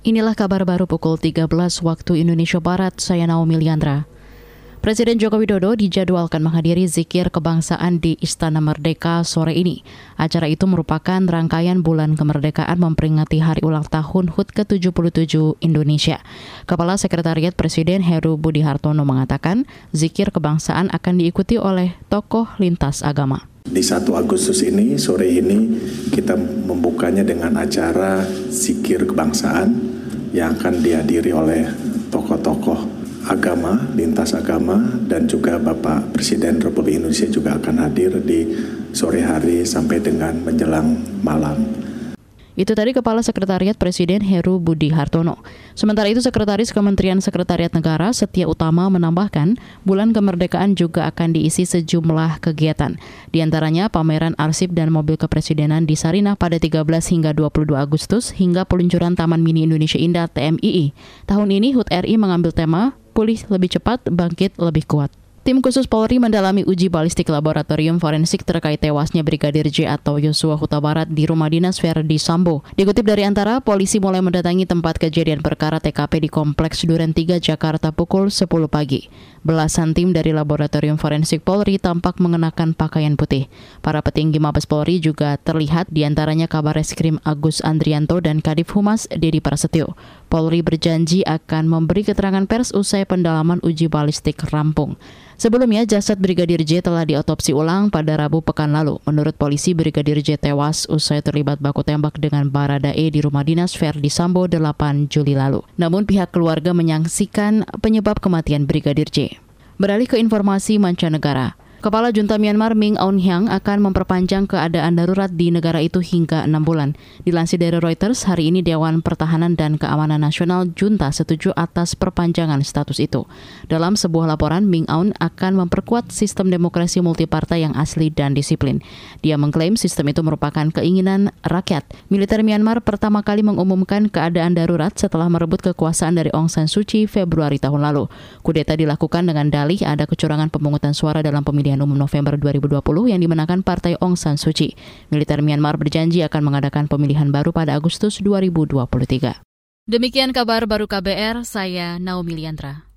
Inilah kabar baru pukul 13 waktu Indonesia Barat, saya Naomi Liandra. Presiden Joko Widodo dijadwalkan menghadiri zikir kebangsaan di Istana Merdeka sore ini. Acara itu merupakan rangkaian bulan kemerdekaan memperingati hari ulang tahun HUT ke-77 Indonesia. Kepala Sekretariat Presiden Heru Budi Hartono mengatakan, zikir kebangsaan akan diikuti oleh tokoh lintas agama. Di 1 Agustus ini, sore ini, kita membukanya dengan acara zikir kebangsaan yang akan dihadiri oleh tokoh-tokoh agama, lintas agama, dan juga Bapak Presiden Republik Indonesia juga akan hadir di sore hari sampai dengan menjelang malam. Itu tadi Kepala Sekretariat Presiden Heru Budi Hartono. Sementara itu Sekretaris Kementerian Sekretariat Negara Setia Utama menambahkan, bulan kemerdekaan juga akan diisi sejumlah kegiatan. Di antaranya pameran arsip dan mobil kepresidenan di Sarinah pada 13 hingga 22 Agustus hingga peluncuran Taman Mini Indonesia Indah TMII. Tahun ini HUT RI mengambil tema pulih lebih cepat, bangkit lebih kuat. Tim khusus Polri mendalami uji balistik laboratorium forensik terkait tewasnya Brigadir J atau Yosua Huta Barat di rumah dinas Verdi Sambo. Dikutip dari antara, polisi mulai mendatangi tempat kejadian perkara TKP di Kompleks Duren 3 Jakarta pukul 10 pagi. Belasan tim dari laboratorium forensik Polri tampak mengenakan pakaian putih. Para petinggi Mabes Polri juga terlihat di antaranya kabar reskrim Agus Andrianto dan Kadif Humas Dedi Prasetyo. Polri berjanji akan memberi keterangan pers usai pendalaman uji balistik rampung. Sebelumnya, jasad Brigadir J telah diotopsi ulang pada Rabu pekan lalu. Menurut polisi, Brigadir J tewas usai terlibat baku tembak dengan Baradae di rumah dinas Verdi Sambo 8 Juli lalu. Namun pihak keluarga menyaksikan penyebab kematian Brigadir J. Beralih ke informasi mancanegara. Kepala Junta Myanmar Ming Aung Hyang akan memperpanjang keadaan darurat di negara itu hingga enam bulan. Dilansir dari Reuters, hari ini Dewan Pertahanan dan Keamanan Nasional Junta setuju atas perpanjangan status itu. Dalam sebuah laporan, Ming Aung akan memperkuat sistem demokrasi multipartai yang asli dan disiplin. Dia mengklaim sistem itu merupakan keinginan rakyat. Militer Myanmar pertama kali mengumumkan keadaan darurat setelah merebut kekuasaan dari Aung San Suu Kyi Februari tahun lalu. Kudeta dilakukan dengan dalih ada kecurangan pemungutan suara dalam pemilihan pemilihan umum November 2020 yang dimenangkan Partai Aung San Suu Kyi. Militer Myanmar berjanji akan mengadakan pemilihan baru pada Agustus 2023. Demikian kabar baru KBR, saya Naomi Liandra.